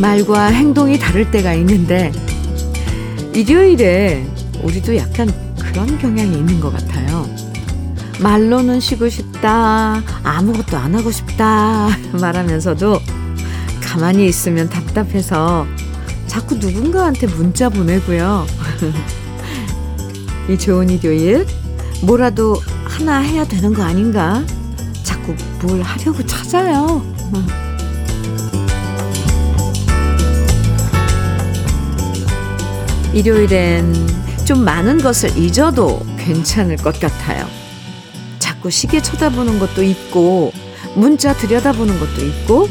말과 행동이 다를 때가 있는데 일요일에 우리도 약간 그런 경향이 있는 것 같아요. 말로는 쉬고 싶다, 아무것도 안 하고 싶다 말하면서도 가만히 있으면 답답해서 자꾸 누군가한테 문자 보내고요. 이 좋은 일요일, 뭐라도 하나 해야 되는 거 아닌가? 자꾸 뭘 하려고 찾아요. 일요일엔 좀 많은 것을 잊어도 괜찮을 것 같아요. 자꾸 시계 쳐다보는 것도 있고, 문자 들여다보는 것도 있고,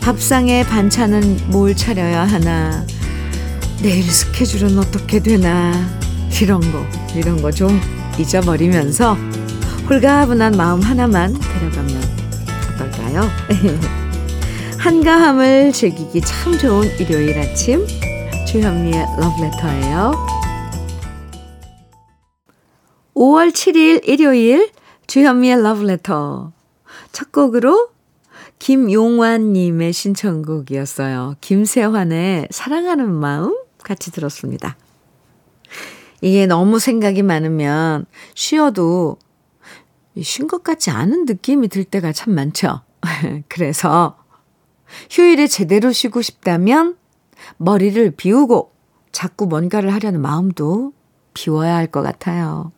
밥상에 반찬은 뭘 차려야 하나, 내일 스케줄은 어떻게 되나, 이런 거, 이런 거 좀 잊어버리면서 홀가분한 마음 하나만 데려가면 어떨까요? 한가함을 즐기기 참 좋은 일요일 아침. 주현미의 러브레터예요. 5월 7일 일요일 주현미의 러브레터. 첫 곡으로 김용환님의 신청곡이었어요. 김세환의 사랑하는 마음 같이 들었습니다. 이게 너무 생각이 많으면 쉬어도 쉰 것 같지 않은 느낌이 들 때가 참 많죠. 그래서 휴일에 제대로 쉬고 싶다면 머리를 비우고 자꾸 뭔가를 하려는 마음도 비워야 할 것 같아요.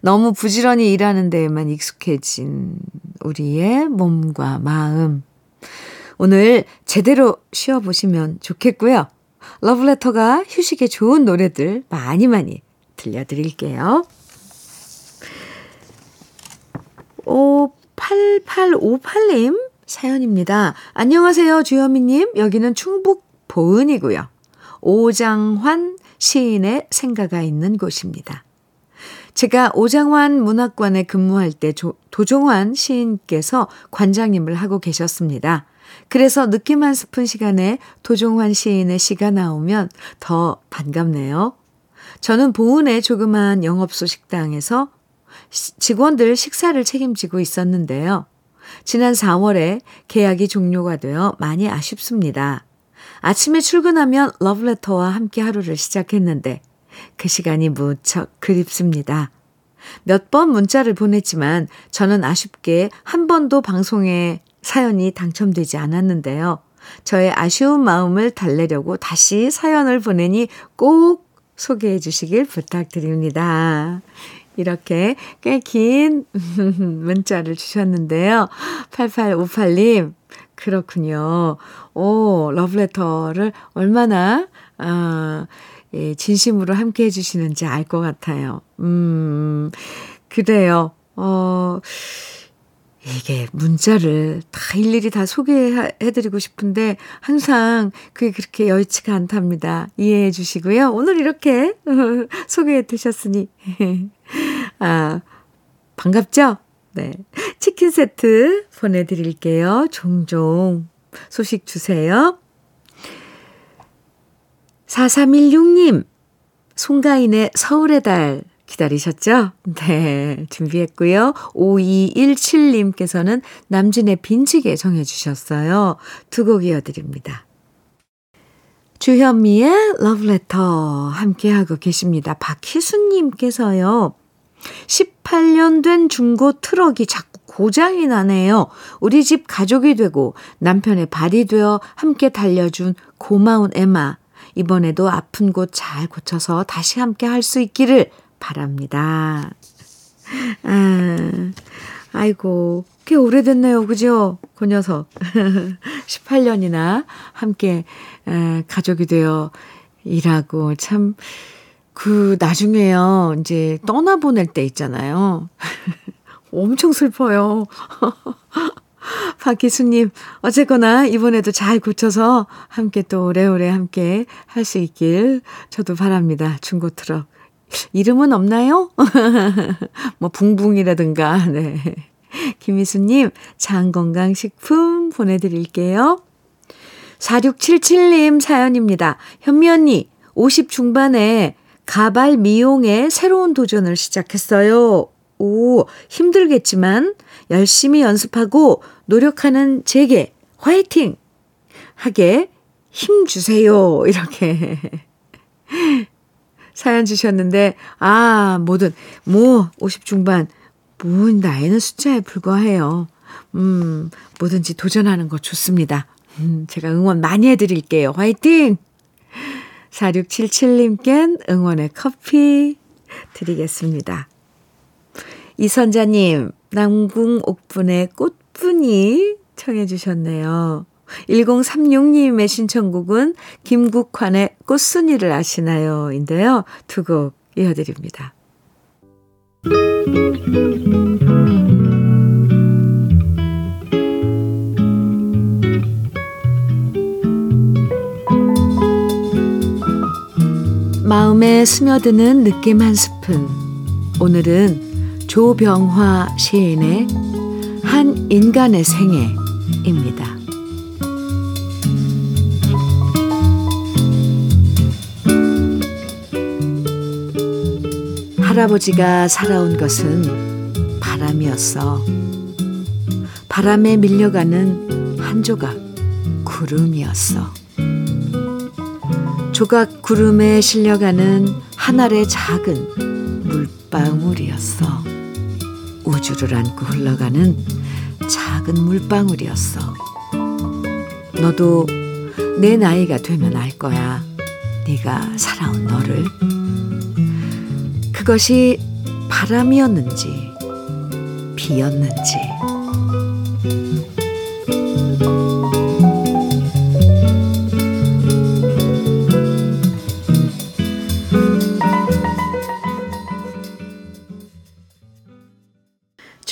너무 부지런히 일하는 데에만 익숙해진 우리의 몸과 마음. 오늘 제대로 쉬어보시면 좋겠고요. 러브레터가 휴식에 좋은 노래들 많이 많이 들려드릴게요. 5858님 사연입니다. 안녕하세요, 주현미님. 여기는 충북 보은이고요. 오장환 시인의 생가가 있는 곳입니다. 제가 오장환 문학관에 근무할 때 조, 도종환 시인께서 관장님을 하고 계셨습니다. 그래서 느낌 한 스푼 시간에 도종환 시인의 시가 나오면 더 반갑네요. 저는 보은의 조그만 영업소 식당에서 직원들 식사를 책임지고 있었는데요. 지난 4월에 계약이 종료가 되어 많이 아쉽습니다. 아침에 출근하면 러브레터와 함께 하루를 시작했는데 그 시간이 무척 그립습니다. 몇 번 문자를 보냈지만 저는 아쉽게 한 번도 방송에 사연이 당첨되지 않았는데요. 저의 아쉬운 마음을 달래려고 다시 사연을 보내니 꼭 소개해 주시길 부탁드립니다. 이렇게 꽤 긴 문자를 주셨는데요. 8858님, 그렇군요. 오, 러브레터를 얼마나, 아, 예, 진심으로 함께 해주시는지 알 것 같아요. 음, 그래요. 어, 이게 문자를 다 일일이 다 소개해드리고 싶은데 항상 그게 그렇게 여의치가 않답니다. 이해해 주시고요. 오늘 이렇게 소개해 드셨으니 아 반갑죠? 네. 치킨 세트 보내드릴게요. 종종 소식 주세요. 4316님, 송가인의 서울의 달 기다리셨죠? 네, 준비했고요. 5217님께서는 남진의 빈 지게 정해주셨어요. 두 곡 이어드립니다. 주현미의 러브레터 함께하고 계십니다. 박희수님께서요. 18년 된 중고 트럭이 자꾸 고장이 나네요. 우리 집 가족이 되고 남편의 발이 되어 함께 달려준 고마운 애마. 이번에도 아픈 곳 잘 고쳐서 다시 함께 할 수 있기를 바랍니다. 아, 아이고, 꽤 오래됐네요. 그죠? 그 녀석. 18년이나 함께 에, 가족이 되어 일하고 참, 그, 나중에요. 이제 떠나보낼 때 있잖아요. 엄청 슬퍼요. 박기수님, 어쨌거나 이번에도 잘 고쳐서 함께 또 오래오래 함께 할 수 있길 저도 바랍니다. 중고 트럭. 이름은 없나요? 뭐, 붕붕이라든가, 네. 김희수님, 장건강식품 보내드릴게요. 4677님 사연입니다. 현미 언니, 50 중반에 가발 미용에 새로운 도전을 시작했어요. 오, 힘들겠지만 열심히 연습하고 노력하는 제게 화이팅! 하게 힘 주세요. 이렇게 사연 주셨는데, 아, 뭐든, 뭐, 50 중반, 뭐, 나이는 숫자에 불과해요. 음, 뭐든지 도전하는 거 좋습니다. 음, 제가 응원 많이 해드릴게요. 화이팅! 4677님껜 응원의 커피 드리겠습니다. 이선자님, 남궁 옥분의 꽃분이 청해 주셨네요. 1036님의 신청곡은 김국환의 꽃순이를 아시나요? 인데요. 두 곡 이어드립니다. 마음에 스며드는 느낌 한 스푼. 오늘은 조병화 시인의 한 인간의 생애입니다. 할아버지가 살아온 것은 바람이었어. 바람에 밀려가는 한 조각 구름이었어. 조각 구름에 실려가는 하늘의 작은 물방울이었어. 우주를 안고 흘러가는 작은 물방울이었어. 너도 내 나이가 되면 알 거야. 네가 살아온 너를. 그것이 바람이었는지 비였는지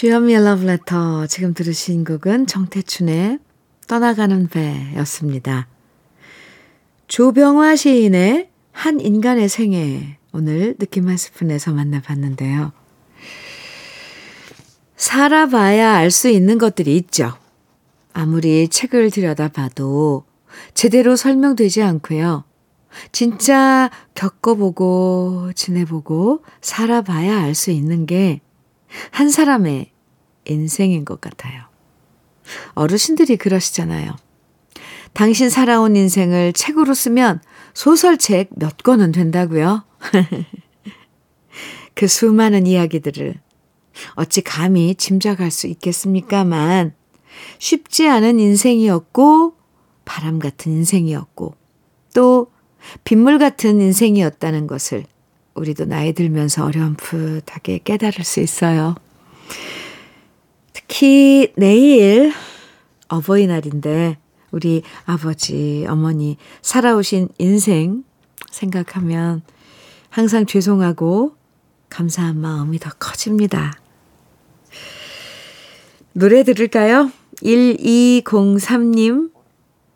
주현미의 러브레터 지금 들으신 곡은 정태춘의 떠나가는 배였습니다. 조병화 시인의 한 인간의 생애 오늘 느낌 한 스푼에서 만나봤는데요. 살아봐야 알 수 있는 것들이 있죠. 아무리 책을 들여다봐도 제대로 설명되지 않고요. 진짜 겪어보고 지내보고 살아봐야 알 수 있는 게 한 사람의 인생인 것 같아요. 어르신들이 그러시잖아요. 당신 살아온 인생을 책으로 쓰면 소설책 몇 권은 된다고요? 그 수많은 이야기들을 어찌 감히 짐작할 수 있겠습니까만 쉽지 않은 인생이었고 바람 같은 인생이었고 또 빗물 같은 인생이었다는 것을 우리도 나이 들면서 어렴풋하게 깨달을 수 있어요. 특히 내일 어버이날인데 우리 아버지, 어머니 살아오신 인생 생각하면 항상 죄송하고 감사한 마음이 더 커집니다. 노래 들을까요? 1203님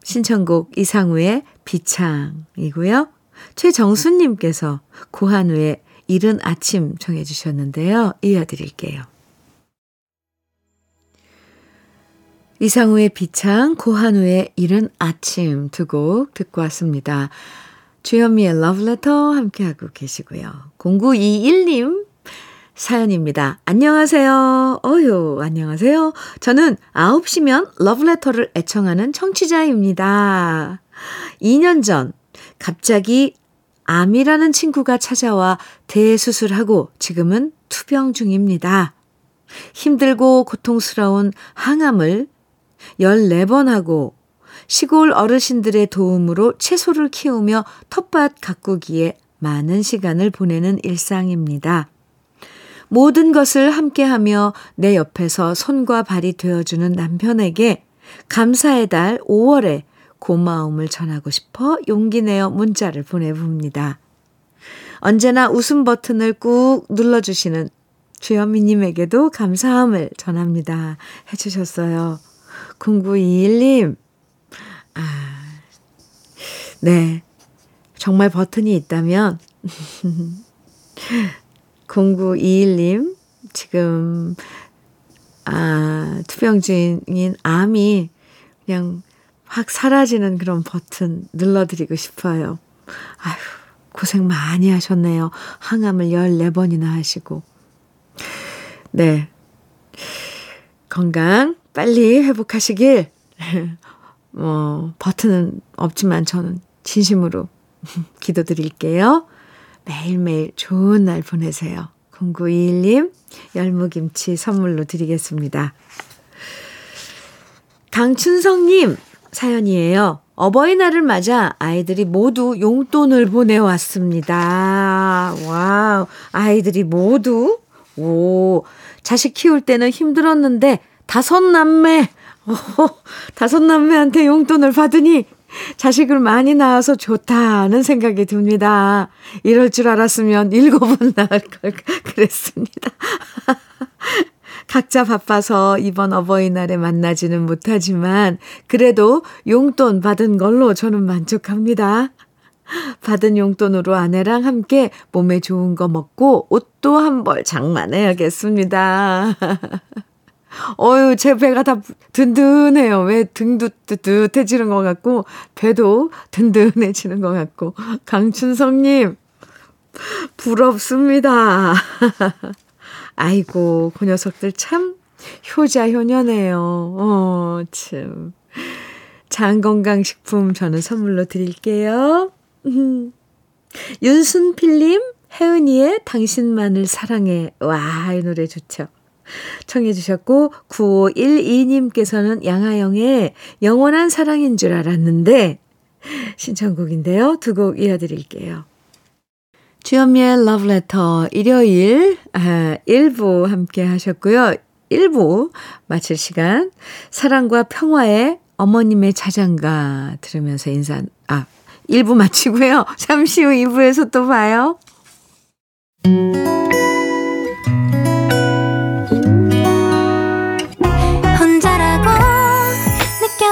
신청곡 이상우의 비창이고요. 최정수님께서 고한우의 이른 아침 정해 주셨는데요. 이어드릴게요. 이상우의 비창, 고한우의 이른 아침 두 곡 듣고 왔습니다. 주현미의 러브레터 함께하고 계시고요. 0921님 사연입니다. 안녕하세요. 어휴, 안녕하세요. 저는 9시면 러브레터를 애청하는 청취자입니다. 2년 전 갑자기 암이라는 친구가 찾아와 대수술하고 지금은 투병 중입니다. 힘들고 고통스러운 항암을 14번 하고 시골 어르신들의 도움으로 채소를 키우며 텃밭 가꾸기에 많은 시간을 보내는 일상입니다. 모든 것을 함께하며 내 옆에서 손과 발이 되어주는 남편에게 감사의 달 5월에 고마움을 전하고 싶어 용기 내어 문자를 보내봅니다. 언제나 웃음 버튼을 꾹 눌러주시는 주현미님에게도 감사함을 전합니다. 해주셨어요. 0921님, 아, 네. 정말 버튼이 있다면, 0921님, 지금, 아, 투병 중인 암이 그냥 확 사라지는 그런 버튼 눌러드리고 싶어요. 아휴, 고생 많이 하셨네요. 항암을 14번이나 하시고. 네. 건강 빨리 회복하시길 어, 버튼은 없지만 저는 진심으로 기도드릴게요. 매일매일 좋은 날 보내세요. 0921님, 열무김치 선물로 드리겠습니다. 강춘성님, 사연이에요. 어버이날을 맞아 아이들이 모두 용돈을 보내왔습니다. Wow, 아이들이 모두? 오, 자식 키울 때는 힘들었는데, 다섯 남매, 오, 다섯 남매한테 용돈을 받으니 자식을 많이 낳아서 좋다는 생각이 듭니다. 이럴 줄 알았으면 일곱은 낳을 걸 그랬습니다. 각자 바빠서 이번 어버이날에 만나지는 못하지만 그래도 용돈 받은 걸로 저는 만족합니다. 받은 용돈으로 아내랑 함께 몸에 좋은 거 먹고 옷도 한 벌 장만해야겠습니다. 어유, 제 배가 다 든든해요. 왜 등도 뜨뜻해지는 것 같고, 배도 든든해지는 것 같고. 강춘성님, 부럽습니다. 아이고, 그 녀석들 참 효자 효녀네요. 어, 참. 장건강식품 저는 선물로 드릴게요. 윤순필님, 혜은이의 당신만을 사랑해. 와, 이 노래 좋죠. 청해 주셨고 9512님께서는 양하영의 영원한 사랑인 줄 알았는데 신청곡인데요. 두 곡 이어드릴게요. 주현미의 러브레터 일요일 아, 1부 함께 하셨고요. 1부 마칠 시간 사랑과 평화의 어머님의 자장가 들으면서 인사 아 1부 마치고요. 잠시 후 2부에서 또 봐요.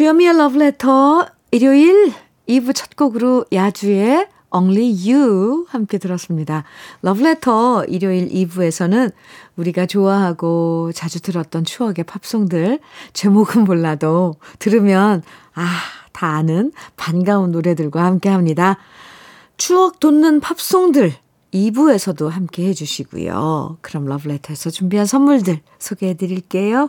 주현미의 Letter 일요일 2부 첫 곡으로 야주의 Only You 함께 들었습니다. Letter 일요일 2부에서는 우리가 좋아하고 자주 들었던 추억의 팝송들 제목은 몰라도 들으면 아, 다 아는 반가운 노래들과 함께 합니다. 추억 돋는 팝송들 2부에서도 함께 해주시고요. 그럼 러브레터에서 준비한 선물들 소개해 드릴게요.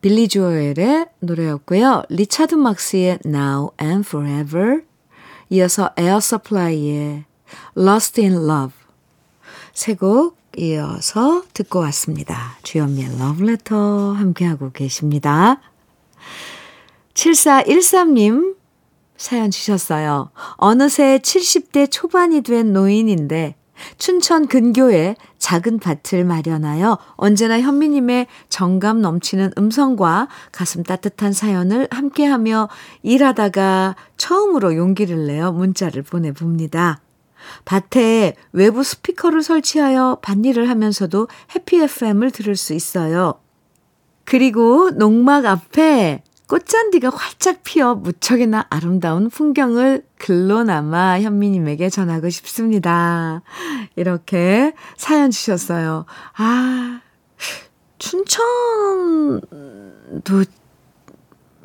빌리 조엘의 노래였고요. 리차드 막스의 Now and Forever 이어서 에어 서플라이의 Lost in Love 세 곡 이어서 듣고 왔습니다. 주현미의 러브레터 함께하고 계십니다. 7413님 사연 주셨어요. 어느새 70대 초반이 된 노인인데 춘천 근교에 작은 밭을 마련하여 언제나 현미님의 정감 넘치는 음성과 가슴 따뜻한 사연을 함께하며 일하다가 처음으로 용기를 내어 문자를 보내봅니다. 밭에 외부 스피커를 설치하여 밭일을 하면서도 해피 FM을 들을 수 있어요. 그리고 농막 앞에 꽃잔디가 활짝 피어 무척이나 아름다운 풍경을 글로나마 현미님에게 전하고 싶습니다. 이렇게 사연 주셨어요. 아, 춘천도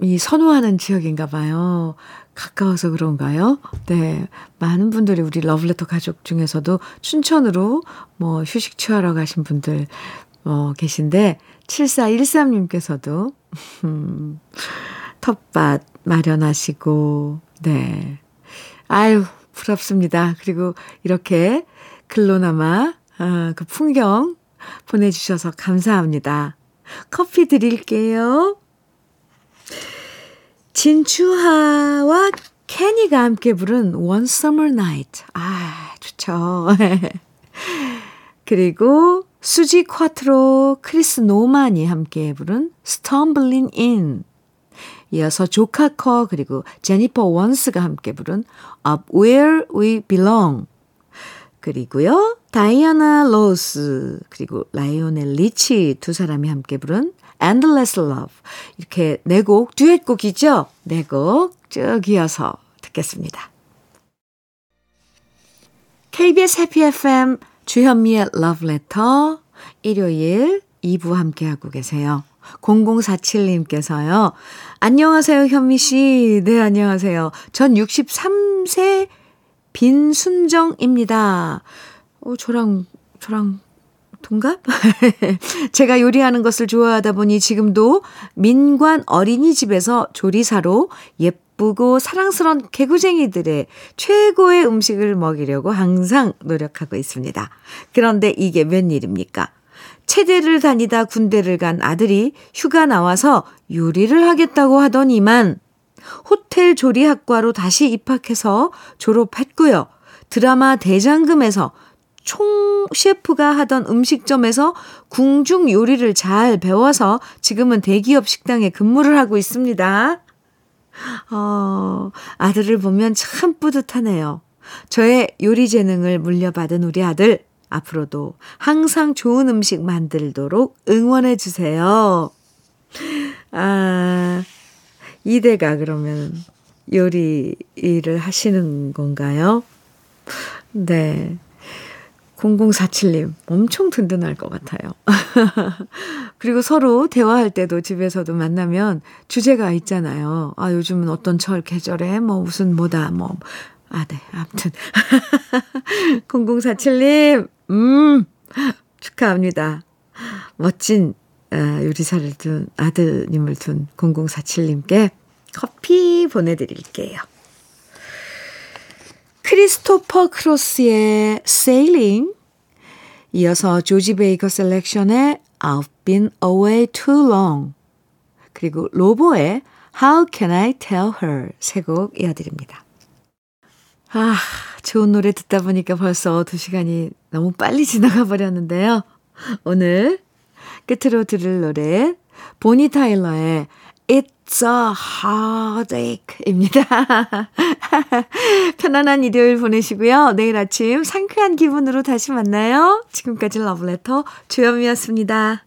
이 선호하는 지역인가 봐요. 가까워서 그런가요? 네. 많은 분들이 우리 러블레터 가족 중에서도 춘천으로 뭐 휴식 취하러 가신 분들 어, 계신데 7413님께서도 음, 텃밭 마련하시고, 네. 아유, 부럽습니다. 그리고 이렇게 글로나마, 아, 그 풍경 보내주셔서 감사합니다. 커피 드릴게요. 진추하와 케니가 함께 부른 One Summer Night. 아, 좋죠. 그리고 수지 콰트로, 크리스 노만이 함께 부른 Stumbling In. 이어서 조 카커 그리고 제니퍼 원스가 함께 부른 Up Where We Belong. 그리고요. 다이아나 로스 그리고 라이오넬 리치 두 사람이 함께 부른 Endless Love. 이렇게 네 곡, 듀엣곡이죠? 네 곡 쭉 이어서 듣겠습니다. KBS 해피 FM 주현미의 Love Letter 일요일 2부 함께하고 계세요. 0047님께서요. 안녕하세요, 현미 씨. 네, 안녕하세요. 전 63세 빈순정입니다. 어, 저랑, 저랑 동갑? 제가 요리하는 것을 좋아하다 보니 지금도 민관 어린이집에서 조리사로 예 쁘고 사랑스러운 개구쟁이들의 최고의 음식을 먹이려고 항상 노력하고 있습니다. 그런데 이게 웬일입니까? 체대를 다니다 군대를 간 아들이 휴가 나와서 요리를 하겠다고 하더니만 호텔 조리학과로 다시 입학해서 졸업했고요. 드라마 대장금에서 총 셰프가 하던 음식점에서 궁중 요리를 잘 배워서 지금은 대기업 식당에 근무를 하고 있습니다. 어, 아들을 보면 참 뿌듯하네요. 저의 요리 재능을 물려받은 우리 아들, 앞으로도 항상 좋은 음식 만들도록 응원해 주세요. 아, 이대가 그러면 요리 일을 하시는 건가요? 네. 0047님, 엄청 든든할 것 같아요. 그리고 서로 대화할 때도 집에서도 만나면 주제가 있잖아요. 아, 요즘은 어떤 철 계절에 뭐 무슨 뭐다, 뭐. 아, 네. 아무튼. 0047님, 음, 축하합니다. 멋진 아, 요리사를 둔 아드님을 둔 0047님께 커피 보내드릴게요. 크리스토퍼 크로스의 Sailing 이어서 조지 베이커 셀렉션의 I've been away too long 그리고 로보의 How can I tell her 세 곡 이어드립니다. 아, 좋은 노래 듣다 보니까 벌써 두 시간이 너무 빨리 지나가 버렸는데요. 오늘 끝으로 들을 노래 보니 타일러의 It's a heartache입니다. 편안한 일요일 보내시고요. 내일 아침 상쾌한 기분으로 다시 만나요. 지금까지 러브레터 주현미였습니다.